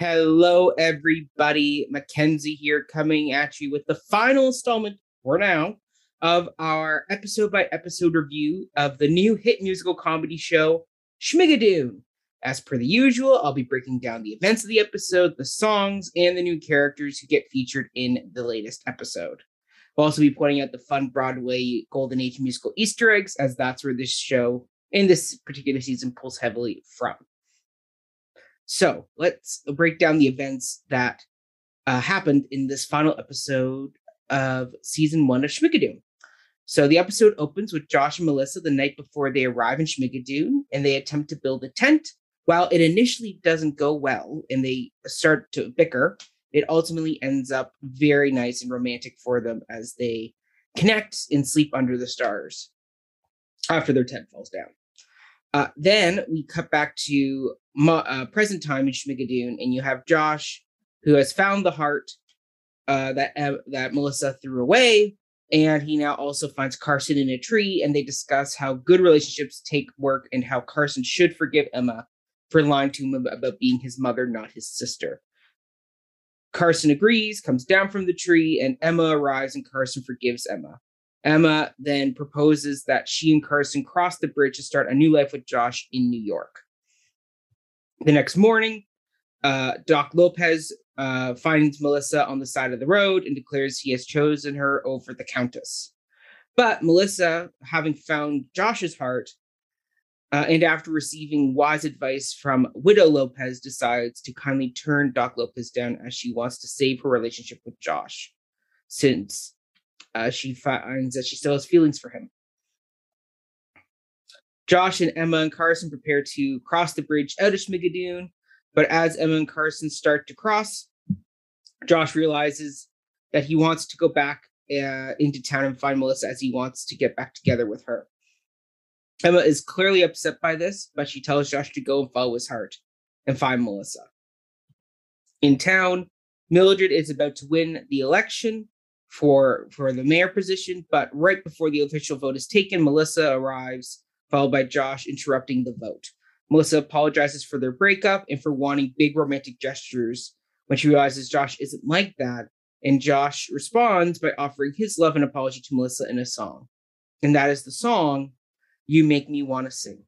Hello, everybody. Mackenzie here, coming at you with the final installment for now of our episode by episode review of the new hit musical comedy show, Schmigadoon. As per the usual, I'll be breaking down the events of the episode, the songs, and the new characters who get featured in the latest episode. We'll also be pointing out the fun Broadway Golden Age musical Easter eggs, as that's where this show in this particular season pulls heavily from. So let's break down the events that uh, happened in this final episode of season one of Schmigadoon. So the episode opens with Josh and Melissa the night before they arrive in Schmigadoon, and they attempt to build a tent. While it initially doesn't go well and they start to bicker, it ultimately ends up very nice and romantic for them as they connect and sleep under the stars after their tent falls down. Uh, then we cut back to uh, present time in Schmigadoon, and you have Josh, who has found the heart uh, that uh, that Melissa threw away, and he now also finds Carson in a tree, and they discuss how good relationships take work and how Carson should forgive Emma for lying to him about being his mother, not his sister. Carson agrees, comes down from the tree, and Emma arrives, and Carson forgives Emma. Emma then proposes that she and Carson cross the bridge to start a new life with Josh in New York. The next morning, uh, Doc Lopez uh, finds Melissa on the side of the road and declares he has chosen her over the Countess. But Melissa, having found Josh's heart, uh, and after receiving wise advice from Widow Lopez, decides to kindly turn Doc Lopez down as she wants to save her relationship with Josh, since uh, she finds that she still has feelings for him. Josh and Emma and Carson prepare to cross the bridge out of Schmigadoon, but as Emma and Carson start to cross, Josh realizes that he wants to go back uh, into town and find Melissa as he wants to get back together with her. Emma is clearly upset by this, but she tells Josh to go and follow his heart and find Melissa. In town, Mildred is about to win the election for for the mayor position, but right before the official vote is taken, Melissa arrives, followed by Josh interrupting the vote. Melissa apologizes for their breakup and for wanting big romantic gestures when she realizes Josh isn't like that. And Josh responds by offering his love and apology to Melissa in a song. And that is the song You Make Me Want to Sing.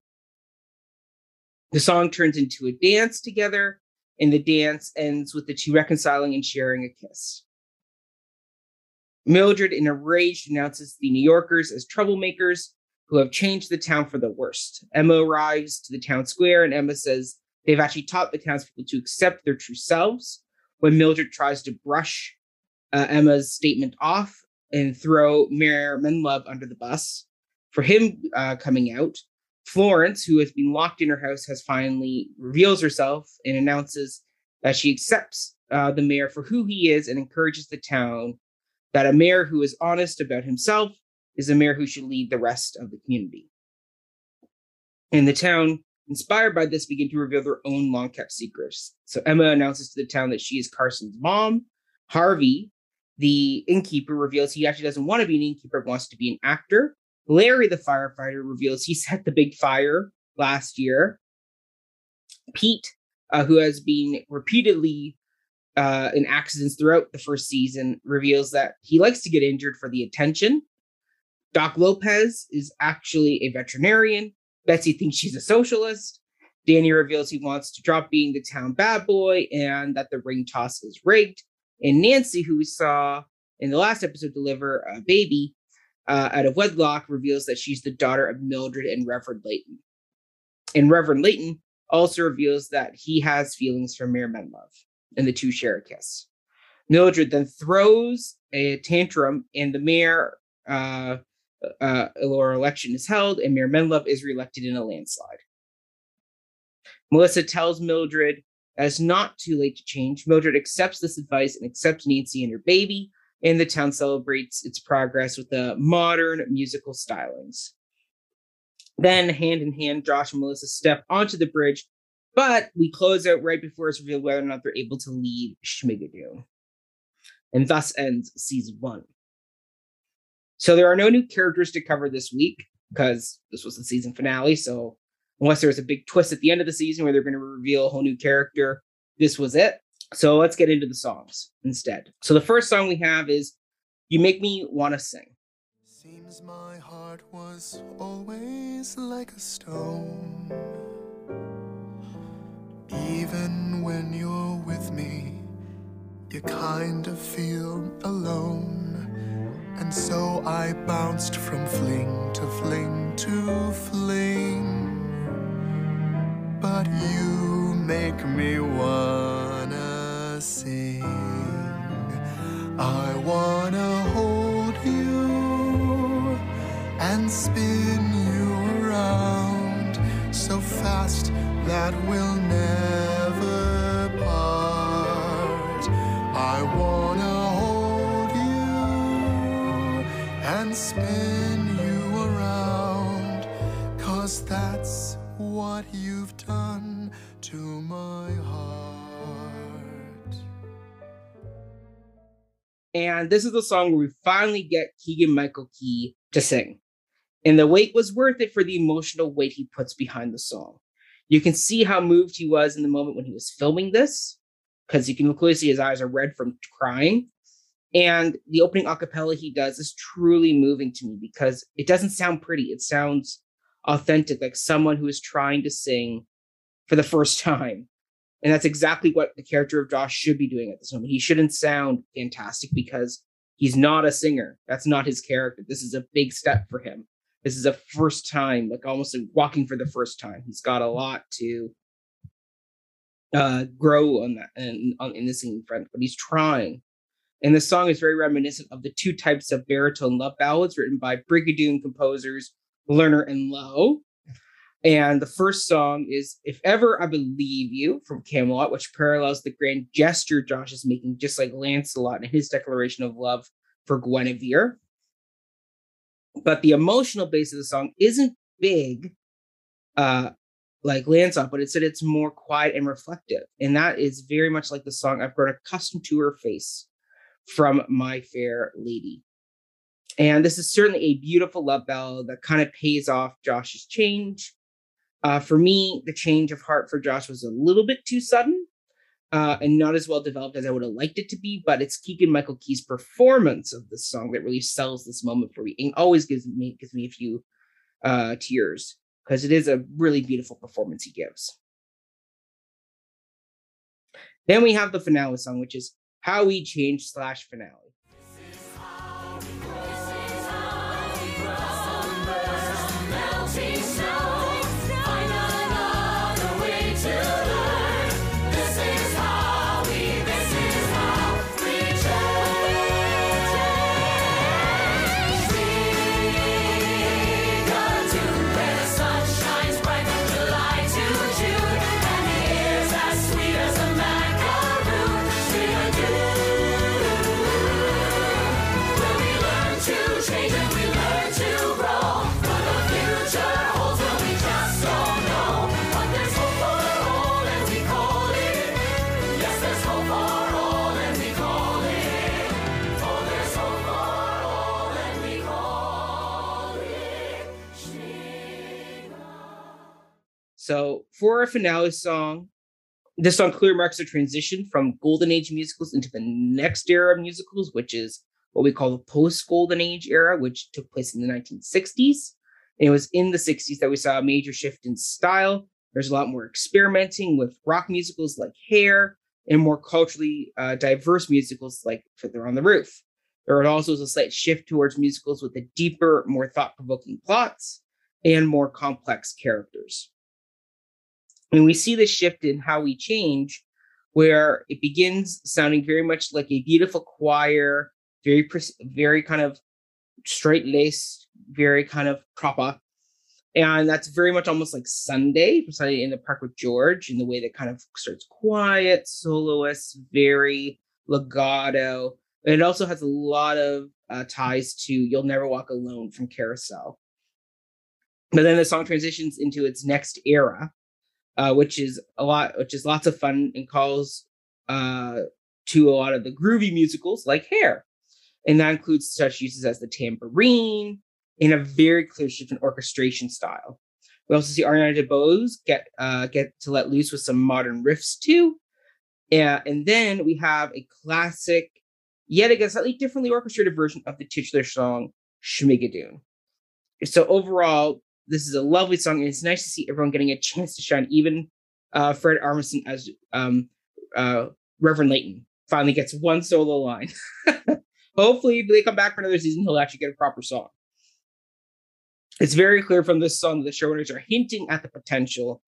The song turns into a dance together, and the dance ends with the two reconciling and sharing a kiss. Mildred, in a rage, denounces the New Yorkers as troublemakers who have changed the town for the worst. Emma arrives to the town square, and Emma says they've actually taught the townspeople to accept their true selves. When Mildred tries to brush uh, Emma's statement off and throw Mayor Menlove under the bus for him uh, coming out, Florence, who has been locked in her house, has finally reveals herself and announces that she accepts uh, the mayor for who he is and encourages the town that a mayor who is honest about himself is a mayor who should lead the rest of the community. In the town, inspired by this, begin to reveal their own long kept secrets. So Emma announces to the town that she is Carson's mom. Harvey, the innkeeper, reveals he actually doesn't want to be an innkeeper, wants to be an actor. Larry, the firefighter, reveals he set the big fire last year. Pete, uh, who has been repeatedly uh, in accidents throughout the first season reveals that he likes to get injured for the attention. Doc Lopez is actually a veterinarian. Betsy thinks she's a socialist. Danny reveals he wants to drop being the town bad boy and that the ring toss is rigged. And Nancy, who we saw in the last episode deliver a baby uh, out of wedlock, reveals that she's the daughter of Mildred and Reverend Layton. And Reverend Layton also reveals that he has feelings for Mayor Menlove and the two share a kiss. Mildred then throws a tantrum, and the mayor uh, uh, or election is held, and Mayor Menlove is reelected in a landslide. Melissa tells Mildred that it's not too late to change. Mildred accepts this advice and accepts Nancy and her baby, and the town celebrates its progress with the modern musical stylings. Then, hand in hand, Josh and Melissa step onto the bridge but we close out right before it's revealed whether or not they're able to lead Schmigadoon. And thus ends season one. So there are no new characters to cover this week because this was the season finale. So unless there was a big twist at the end of the season where they're going to reveal a whole new character, this was it. So let's get into the songs instead. So the first song we have is You Make Me Wanna Sing. Seems my heart was always like a stone. Even when you're with me, you kind of feel alone. And so I bounced from fling to fling to fling. Spin you around, cause that's what you've done to my heart. And this is the song where we finally get Keegan Michael Key to sing. And the wait was worth it for the emotional weight he puts behind the song. You can see how moved he was in the moment when he was filming this, because you can clearly see his eyes are red from crying. And the opening acapella he does is truly moving to me because it doesn't sound pretty. It sounds authentic, like someone who is trying to sing for the first time. And that's exactly what the character of Josh should be doing at this moment. He shouldn't sound fantastic because he's not a singer. That's not his character. This is a big step for him. This is a first time, like almost like walking for the first time. He's got a lot to uh, grow on that and on, in the singing front, but he's trying. And the song is very reminiscent of the two types of baritone love ballads written by Brigadoon composers Lerner and Loewe. And the first song is If Ever I Would Leave You from Camelot, which parallels the grand gesture Josh is making, just like Lancelot in his declaration of love for Guinevere. But the emotional base of the song isn't big, uh, like Lancelot, but instead it's more quiet and reflective. And that is very much like the song I've grown accustomed to her face from My Fair Lady. And this is certainly a beautiful love ballad that kind of pays off Josh's change. Uh, for me, the change of heart for Josh was a little bit too sudden uh, and not as well developed as I would have liked it to be. But it's Keegan Michael Key's performance of this song that really sells this moment for me and always gives me gives me a few uh, tears because it is a really beautiful performance he gives. Then we have the finale song, which is How We Change slash finale. For our finale song, this song clearly marks a transition from golden age musicals into the next era of musicals, which is what we call the post golden age era, which took place in the 1960s. And it was in the 60s that we saw a major shift in style. There's a lot more experimenting with rock musicals like Hair and more culturally uh, diverse musicals like Fiddler on the Roof. There also was a slight shift towards musicals with a deeper, more thought provoking plots and more complex characters. And we see the shift in how we change, where it begins sounding very much like a beautiful choir, very, very kind of straight laced, very kind of proper. And that's very much almost like Sunday, Sunday in the Park with George, in the way that kind of starts quiet, soloist, very legato. And it also has a lot of uh, ties to You'll Never Walk Alone from Carousel. But then the song transitions into its next era, uh, which is a lot, which is lots of fun and calls uh, to a lot of the groovy musicals like Hair. And that includes such uses as the tambourine in a very clear shift in orchestration style. We also see Ariana DeBose get uh, get to let loose with some modern riffs too. Yeah, and then we have a classic, yet again, slightly differently orchestrated version of the titular song, Schmigadoon. So overall, this is a lovely song, and it's nice to see everyone getting a chance to shine. Even uh, Fred Armisen as um, uh, Reverend Layton finally gets one solo line. Hopefully, if they come back for another season, he'll actually get a proper song. It's very clear from this song that the showrunners are hinting at the potential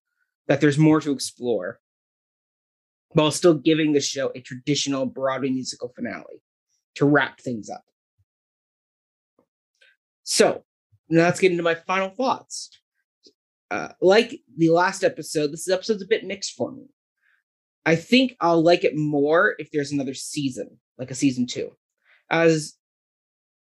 that there's more to explore while still giving the show a traditional Broadway musical finale to wrap things up. So, now let's get into my final thoughts. Uh, like the last episode, this episode's a bit mixed for me. I think I'll like it more if there's another season, like a season two, as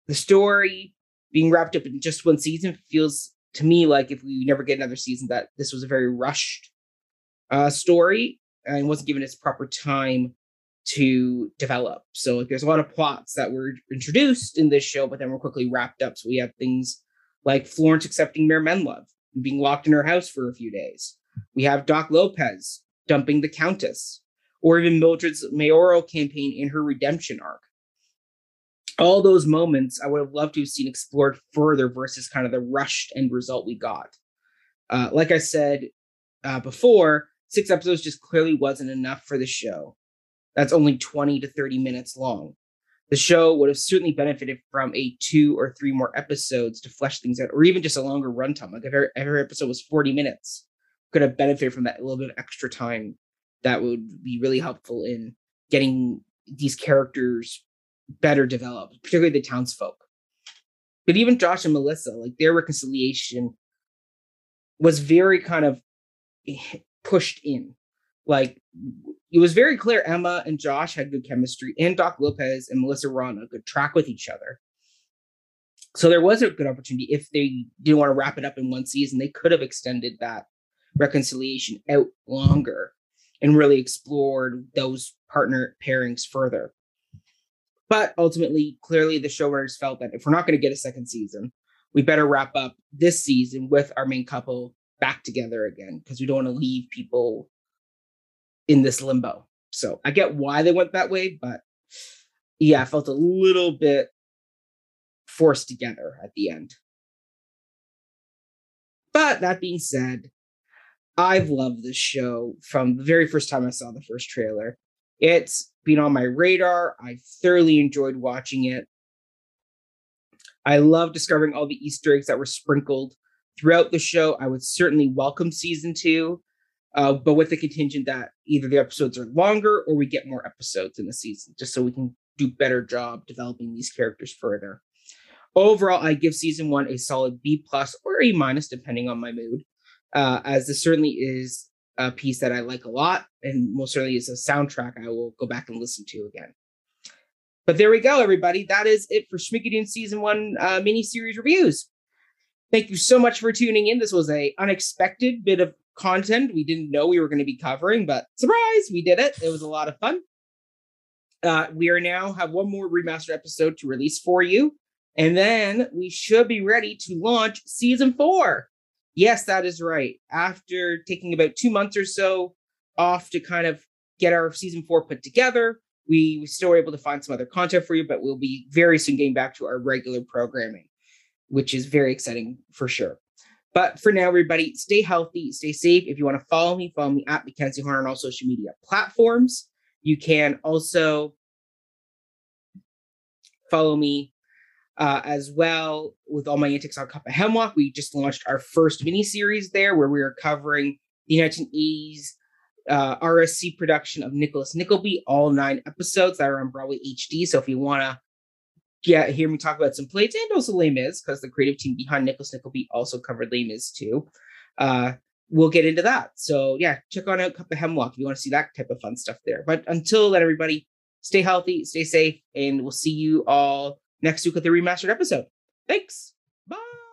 the story being wrapped up in just one season feels to me like if we never get another season, that this was a very rushed uh, story and wasn't given its proper time to develop. So like, there's a lot of plots that were introduced in this show, but then were quickly wrapped up. So we have things like Florence accepting Mayor Menlove and being locked in her house for a few days. We have Doc Lopez dumping the Countess, or even Mildred's mayoral campaign in her redemption arc. All those moments I would have loved to have seen explored further versus kind of the rushed end result we got. Uh, like I said uh, before, six episodes just clearly wasn't enough for the show. That's only 20 to 30 minutes long. The show would have certainly benefited from a two or three more episodes to flesh things out, or even just a longer runtime. Like if every, every episode was 40 minutes, could have benefited from that little bit of extra time that would be really helpful in getting these characters better developed, particularly the townsfolk. But even Josh and Melissa, like their reconciliation was very kind of pushed in. Like it was very clear Emma and Josh had good chemistry, and Doc Lopez and Melissa were on a good track with each other. So there was a good opportunity if they didn't want to wrap it up in one season, they could have extended that reconciliation out longer and really explored those partner pairings further. But ultimately, clearly, the showrunners felt that if we're not going to get a second season, we better wrap up this season with our main couple back together again because we don't want to leave people in this limbo. So I get why they went that way, but yeah, I felt a little bit forced together at the end. But that being said, I've loved this show from the very first time I saw the first trailer. It's been on my radar. I thoroughly enjoyed watching it. I love discovering all the Easter eggs that were sprinkled throughout the show. I would certainly welcome season two, uh, but with the contingent that either the episodes are longer or we get more episodes in the season, just so we can do better job developing these characters further. Overall, I give season one a solid B plus or A minus, depending on my mood, uh, as this certainly is a piece that I like a lot, and most certainly is a soundtrack I will go back and listen to again. But there we go, everybody. That is it for Schmigadoon season one uh, mini series reviews. Thank you so much for tuning in. This was a unexpected bit of content we didn't know we were going to be covering, but surprise, we did it. It was a lot of fun. Uh, we are now have one more remastered episode to release for you, and then we should be ready to launch season four. Yes, that is right. After taking about two months or so off to kind of get our season four put together, we still were able to find some other content for you, but we'll be very soon getting back to our regular programming, which is very exciting for sure. But for now, everybody, stay healthy, stay safe. If you want to follow me, follow me at Mackenzie Horn on all social media platforms. You can also follow me uh, as well with all my antics on Cup of Hemlock. We just launched our first mini series there where we are covering the 1980s uh, RSC production of Nicholas Nickleby, all nine episodes that are on Broadway HD. So if you want to yeah, hear me talk about some plays and also Les Mis, because the creative team behind Nicholas Nickleby also covered Les Mis too. Uh, we'll get into that. So yeah, check on out Cup of Hemlock if you want to see that type of fun stuff there. But until then, everybody, stay healthy, stay safe, and we'll see you all next week with the remastered episode. Thanks. Bye.